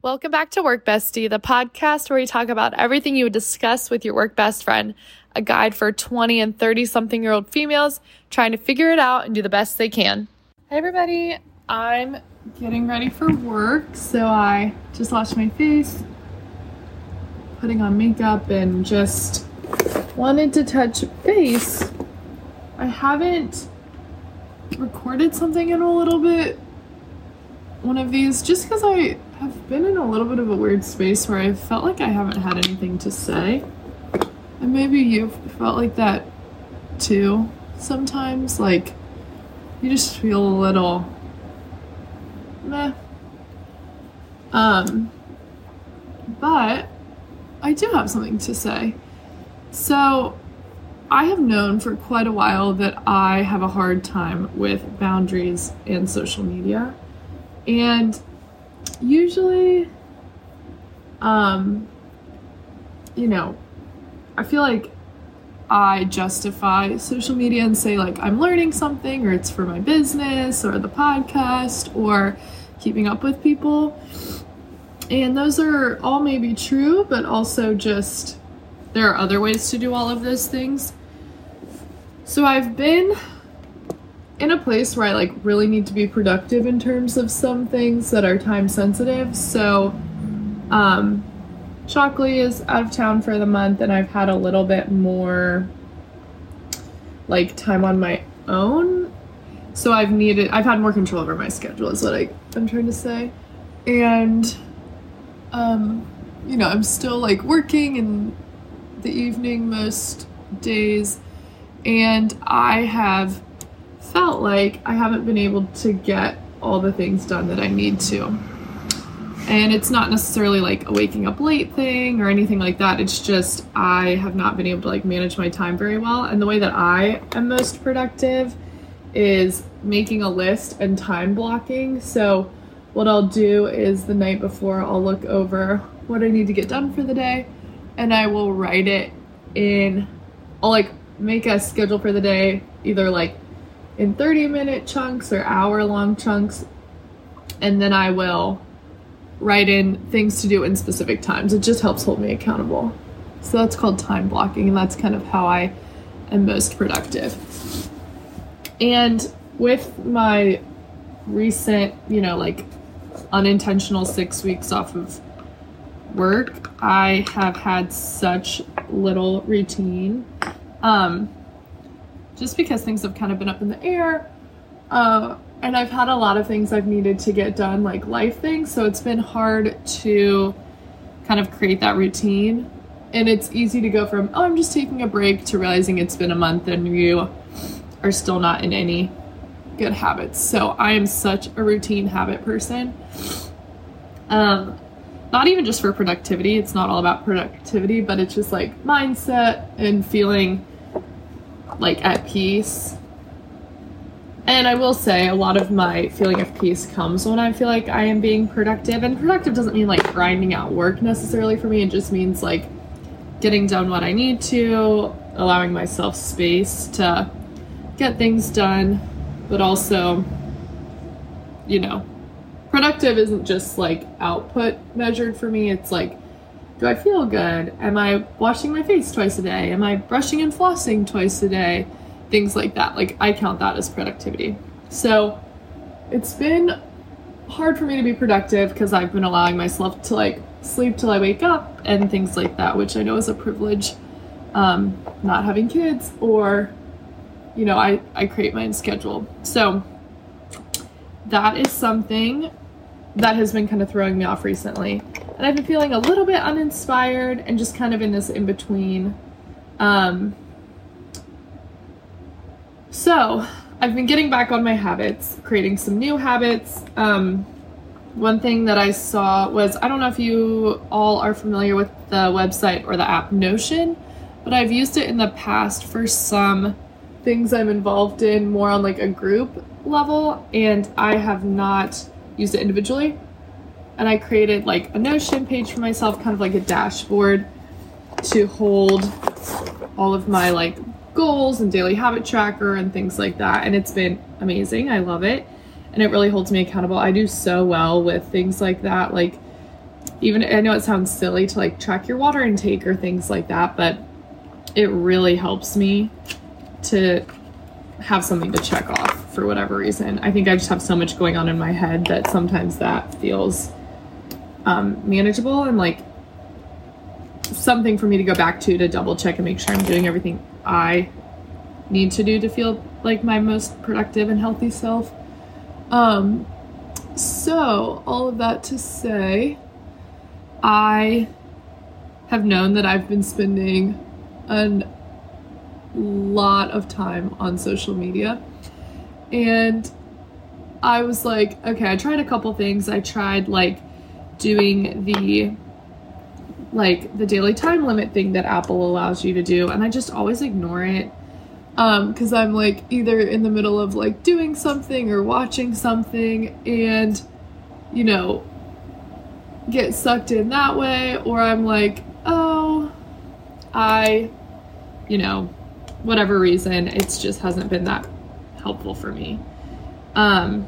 Welcome back to Work Bestie, the podcast where we talk about everything you would discuss with your work best friend, a guide for 20 and 30 something year old females trying to figure it out and do the best they can. Hey, everybody, I'm getting ready for work, so I just washed my face, putting on makeup, and just wanted to touch base. I haven't recorded something in a little bit, one of these, just because I have been in a little bit of a weird space where I felt like I haven't had anything to say. And maybe you've felt like that too sometimes. Like, you just feel a little meh. Um, but I do have something to say. So, I have known for quite a while that I have a hard time with boundaries and social media. And usually um you know i feel like i justify social media and say like i'm learning something or it's for my business or the podcast or keeping up with people. And those are all maybe true but also just there are other ways to do all of those things. So i've been in a place where I like really need to be productive in terms of some things that are time sensitive. So, um, Shockley is out of town for the month, and I've had a little bit more like time on my own. So I've needed, I've had more control over my schedule, is what I, I'm trying to say. And, um, you know, I'm still like working in the evening most days, and I have felt like I haven't been able to get all the things done that I need to. And it's not necessarily like a waking up late thing or anything like that. It's just I have not been able to like manage my time very well. And the way that I am most productive is making a list and time blocking. So what I'll do is the night before I'll look over what I need to get done for the day and I will write it in I'll like make a schedule for the day either like in 30 minute chunks or hour long chunks. And then I will write in things to do in specific times. It just helps hold me accountable. So that's called time blocking, and that's kind of how I am most productive. And with my recent, you know, like unintentional six weeks off of work, I have had such little routine. Um, just because things have kind of been up in the air. Uh, and I've had a lot of things I've needed to get done, like life things. So it's been hard to kind of create that routine. And it's easy to go from, oh, I'm just taking a break to realizing it's been a month and you are still not in any good habits. So I am such a routine habit person. Um, not even just for productivity, it's not all about productivity, but it's just like mindset and feeling like at peace. And I will say a lot of my feeling of peace comes when I feel like I am being productive. And productive doesn't mean like grinding out work necessarily for me. It just means like getting done what I need to, allowing myself space to get things done, but also, you know, productive isn't just like output measured for me. It's like do I feel good? Am I washing my face twice a day? Am I brushing and flossing twice a day? Things like that. Like, I count that as productivity. So, it's been hard for me to be productive because I've been allowing myself to like sleep till I wake up and things like that, which I know is a privilege. Um, not having kids, or you know, I, I create my own schedule. So, that is something that has been kind of throwing me off recently and I've been feeling a little bit uninspired and just kind of in this in between. Um, so I've been getting back on my habits, creating some new habits. Um, one thing that I saw was I don't know if you all are familiar with the website or the app Notion, but I've used it in the past for some things I'm involved in more on like a group level, and I have not used it individually and I created like a Notion page for myself, kind of like a dashboard to hold all of my like goals and daily habit tracker and things like that. And it's been amazing. I love it. And it really holds me accountable. I do so well with things like that. Like even I know it sounds silly to like track your water intake or things like that, but it really helps me to have something to check off for whatever reason. I think I just have so much going on in my head that sometimes that feels um, manageable and like something for me to go back to to double check and make sure I'm doing everything I need to do to feel like my most productive and healthy self. Um, so, all of that to say, I have known that I've been spending a lot of time on social media. And I was like, okay, I tried a couple things. I tried like doing the like the daily time limit thing that Apple allows you to do, and I just always ignore it. Um, because I'm like either in the middle of like doing something or watching something, and you know, get sucked in that way, or I'm like, oh, I, you know, whatever reason, it's just hasn't been that helpful for me. Um,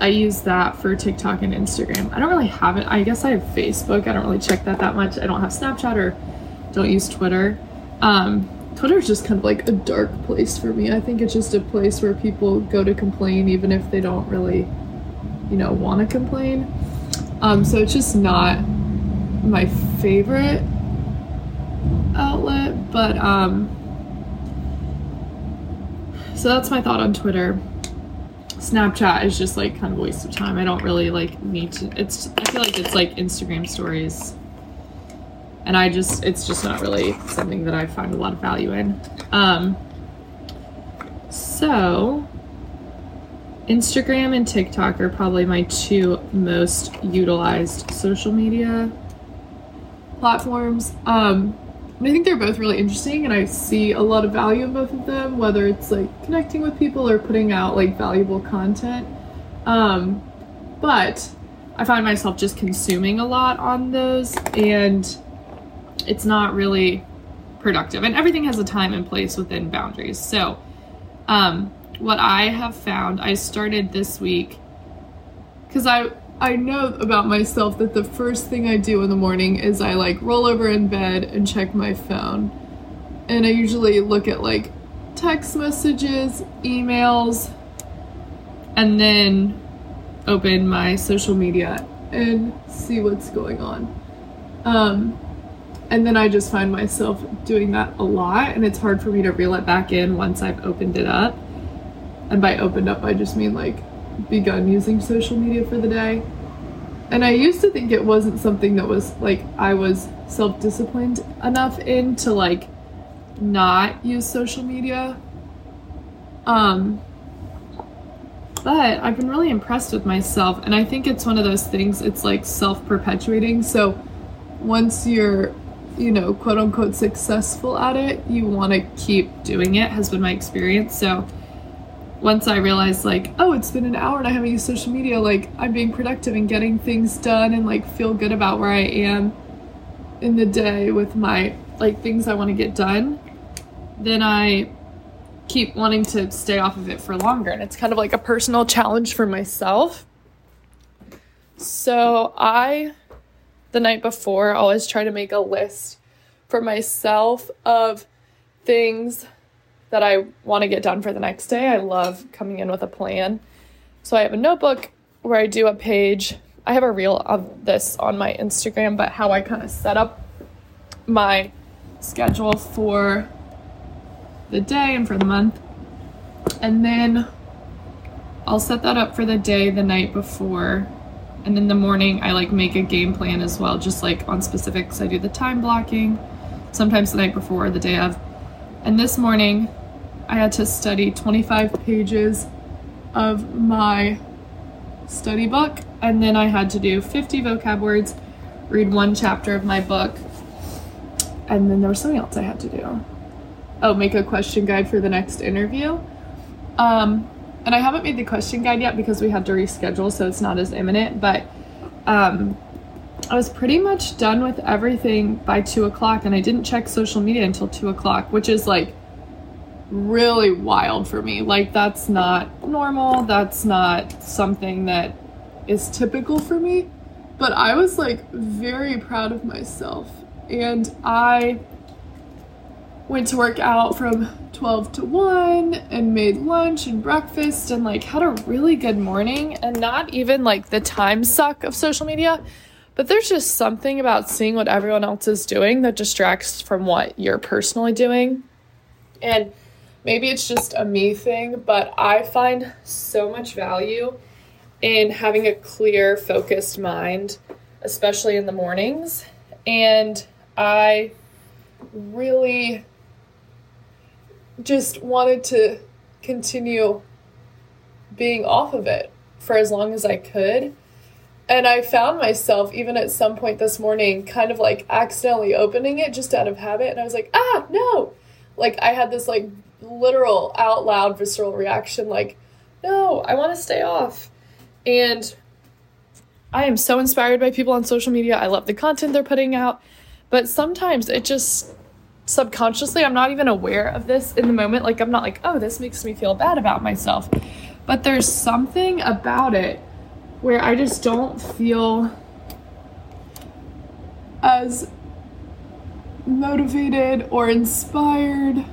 I use that for TikTok and Instagram. I don't really have it. I guess I have Facebook. I don't really check that that much. I don't have Snapchat or don't use Twitter. Um, Twitter is just kind of like a dark place for me. I think it's just a place where people go to complain even if they don't really, you know, want to complain. Um, so it's just not my favorite outlet, but um, so that's my thought on Twitter. Snapchat is just like kind of a waste of time. I don't really like need to. It's I feel like it's like Instagram stories, and I just it's just not really something that I find a lot of value in. Um, so Instagram and TikTok are probably my two most utilized social media platforms. Um, I think they're both really interesting, and I see a lot of value in both of them, whether it's like connecting with people or putting out like valuable content. Um, but I find myself just consuming a lot on those, and it's not really productive. And everything has a time and place within boundaries. So, um, what I have found, I started this week because I I know about myself that the first thing I do in the morning is I like roll over in bed and check my phone. And I usually look at like text messages, emails, and then open my social media and see what's going on. Um, and then I just find myself doing that a lot, and it's hard for me to reel it back in once I've opened it up. And by opened up, I just mean like begun using social media for the day. And I used to think it wasn't something that was like I was self disciplined enough in to like not use social media. Um, but I've been really impressed with myself, and I think it's one of those things, it's like self perpetuating. So once you're, you know, quote unquote successful at it, you want to keep doing it, has been my experience. So once I realized like, oh, it's been an hour and I haven't used social media, like I'm being productive and getting things done and like feel good about where I am in the day with my like things I want to get done, then I keep wanting to stay off of it for longer. And it's kind of like a personal challenge for myself. So I, the night before, always try to make a list for myself of things that I want to get done for the next day. I love coming in with a plan. So I have a notebook where I do a page. I have a reel of this on my Instagram, but how I kind of set up my schedule for the day and for the month. And then I'll set that up for the day the night before. And in the morning, I like make a game plan as well, just like on specifics. I do the time blocking, sometimes the night before, the day of. And this morning, I had to study 25 pages of my study book, and then I had to do 50 vocab words, read one chapter of my book, and then there was something else I had to do. Oh, make a question guide for the next interview. Um, and I haven't made the question guide yet because we had to reschedule, so it's not as imminent, but um, I was pretty much done with everything by two o'clock, and I didn't check social media until two o'clock, which is like really wild for me. Like, that's not normal. That's not something that is typical for me. But I was like very proud of myself. And I went to work out from 12 to 1 and made lunch and breakfast and like had a really good morning and not even like the time suck of social media but there's just something about seeing what everyone else is doing that distracts from what you're personally doing and maybe it's just a me thing but i find so much value in having a clear focused mind especially in the mornings and i really just wanted to continue being off of it for as long as I could. And I found myself, even at some point this morning, kind of like accidentally opening it just out of habit. And I was like, ah, no. Like, I had this like literal out loud visceral reaction, like, no, I want to stay off. And I am so inspired by people on social media. I love the content they're putting out. But sometimes it just subconsciously i'm not even aware of this in the moment like i'm not like oh this makes me feel bad about myself but there's something about it where i just don't feel as motivated or inspired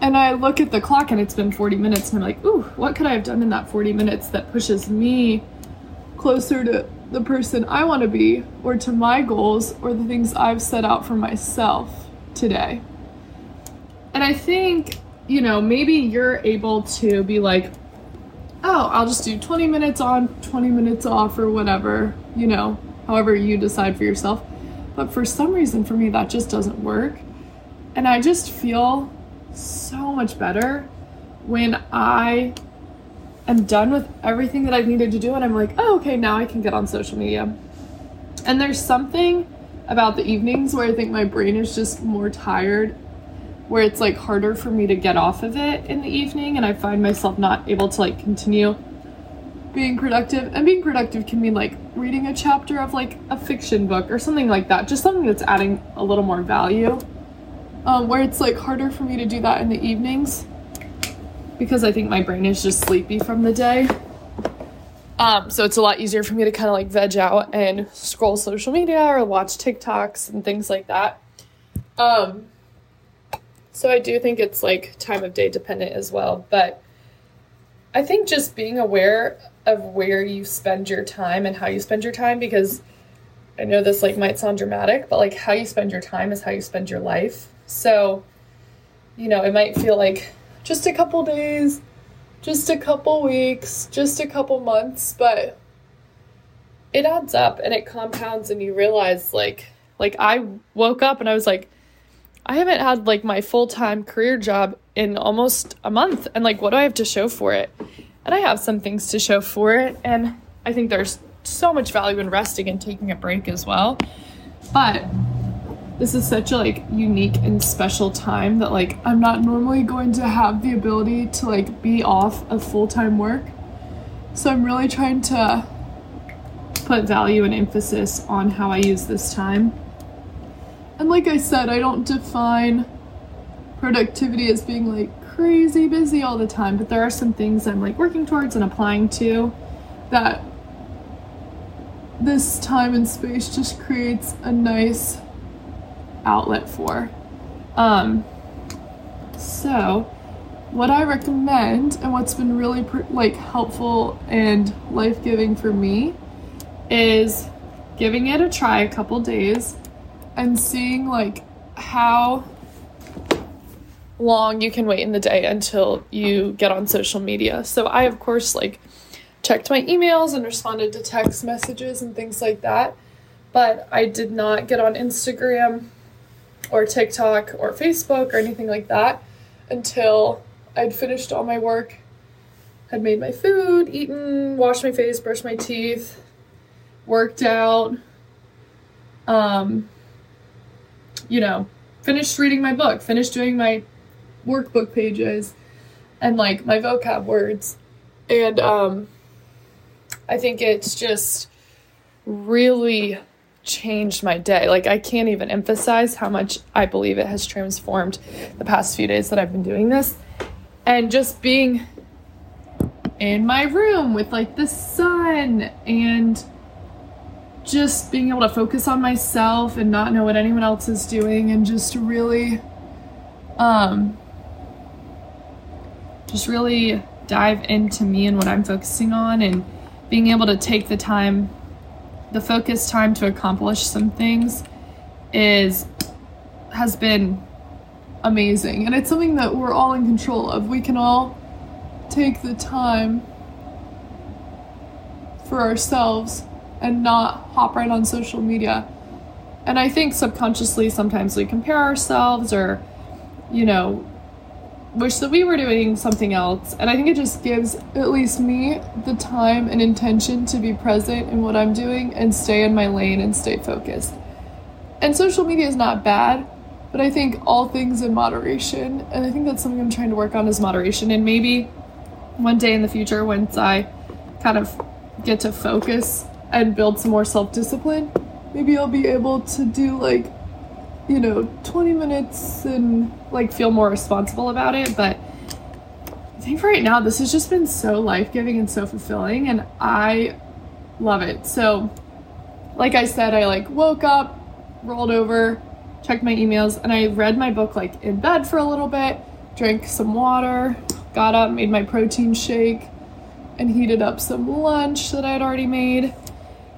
and i look at the clock and it's been 40 minutes and i'm like ooh what could i have done in that 40 minutes that pushes me closer to the person i want to be or to my goals or the things i've set out for myself today. And I think, you know, maybe you're able to be like, oh, I'll just do 20 minutes on, 20 minutes off, or whatever, you know, however you decide for yourself. But for some reason, for me, that just doesn't work. And I just feel so much better when I am done with everything that I've needed to do and I'm like, oh, okay, now I can get on social media. And there's something about the evenings where I think my brain is just more tired, where it's like harder for me to get off of it in the evening, and I find myself not able to like continue being productive. And being productive can mean like reading a chapter of like a fiction book or something like that, just something that's adding a little more value. Um, where it's like harder for me to do that in the evenings because I think my brain is just sleepy from the day. Um, so it's a lot easier for me to kind of like veg out and scroll social media or watch TikToks and things like that. Um, so I do think it's like time of day dependent as well. But I think just being aware of where you spend your time and how you spend your time because I know this like might sound dramatic, but like how you spend your time is how you spend your life. So, you know, it might feel like just a couple days just a couple weeks, just a couple months, but it adds up and it compounds and you realize like like I woke up and I was like I haven't had like my full-time career job in almost a month and like what do I have to show for it? And I have some things to show for it and I think there's so much value in resting and taking a break as well. But this is such a like unique and special time that like I'm not normally going to have the ability to like be off of full-time work. So I'm really trying to put value and emphasis on how I use this time. And like I said, I don't define productivity as being like crazy busy all the time, but there are some things I'm like working towards and applying to that this time and space just creates a nice outlet for. Um, so, what I recommend and what's been really like helpful and life giving for me is giving it a try a couple days and seeing like how long you can wait in the day until you get on social media. So I of course like checked my emails and responded to text messages and things like that, but I did not get on Instagram or TikTok or Facebook or anything like that until I'd finished all my work, had made my food, eaten, washed my face, brushed my teeth, worked out, um, you know, finished reading my book, finished doing my workbook pages and like my vocab words. And um, I think it's just really changed my day. Like, I can't even emphasize how much I believe it has transformed the past few days that I've been doing this. And just being in my room with like the sun and just being able to focus on myself and not know what anyone else is doing and just really um just really dive into me and what I'm focusing on and being able to take the time the focus time to accomplish some things is has been amazing. And it's something that we're all in control of. We can all take the time for ourselves and not hop right on social media. And I think subconsciously sometimes we compare ourselves or, you know, wish that we were doing something else. And I think it just gives at least me the time and intention to be present in what I'm doing and stay in my lane and stay focused. And social media is not bad, but I think all things in moderation. And I think that's something I'm trying to work on is moderation. And maybe one day in the future, once I kind of get to focus and build some more self discipline, maybe I'll be able to do like, you know, 20 minutes and like feel more responsible about it. But I think for right now, this has just been so life giving and so fulfilling, and I love it. So, like I said, I like woke up, rolled over, checked my emails, and I read my book like in bed for a little bit, drank some water, got up, made my protein shake, and heated up some lunch that I had already made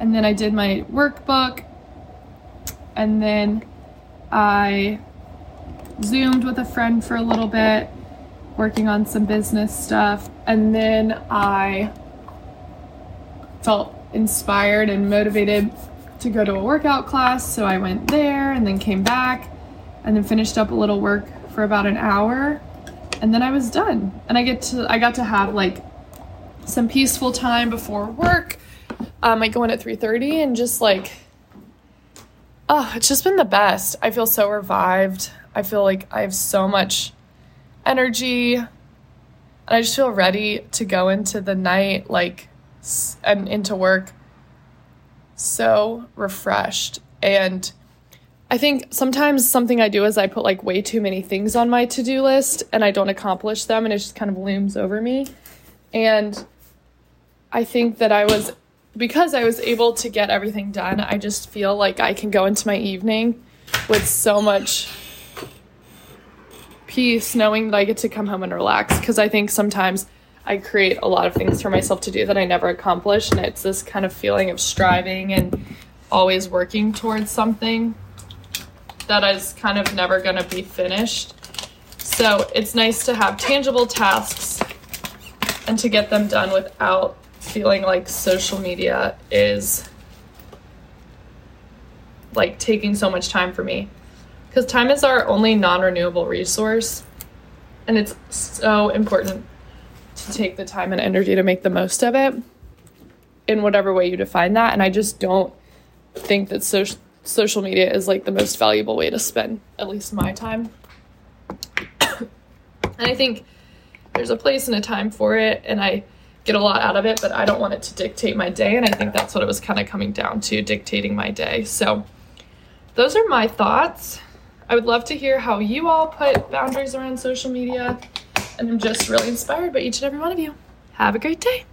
and then I did my workbook, and then I zoomed with a friend for a little bit, working on some business stuff, and then I felt inspired and motivated to go to a workout class, so I went there and then came back and then finished up a little work for about an hour. And then I was done. And I get to I got to have like some peaceful time before work um, I go in at 3.30 and just like, oh, it's just been the best. I feel so revived. I feel like I have so much energy and I just feel ready to go into the night, like, and into work so refreshed. And I think sometimes something I do is I put like way too many things on my to do list and I don't accomplish them and it just kind of looms over me. And I think that I was because I was able to get everything done, I just feel like I can go into my evening with so much peace knowing that I get to come home and relax because I think sometimes I create a lot of things for myself to do that I never accomplish and it's this kind of feeling of striving and always working towards something that is kind of never going to be finished. So, it's nice to have tangible tasks and to get them done without feeling like social media is like taking so much time for me. Because time is our only non-renewable resource and it's so important to take the time and energy to make the most of it in whatever way you define that and i just don't think that so- social media is like the most valuable way to spend at least my time. And i think there's a place and a time for it and i get a lot out of it, but I don't want it to dictate my day. And I think that's what it was kind of coming down to dictating my day. So, those are my thoughts. I would love to hear how you all put boundaries around social media. And I'm just really inspired by each and every one of you. Have a great day.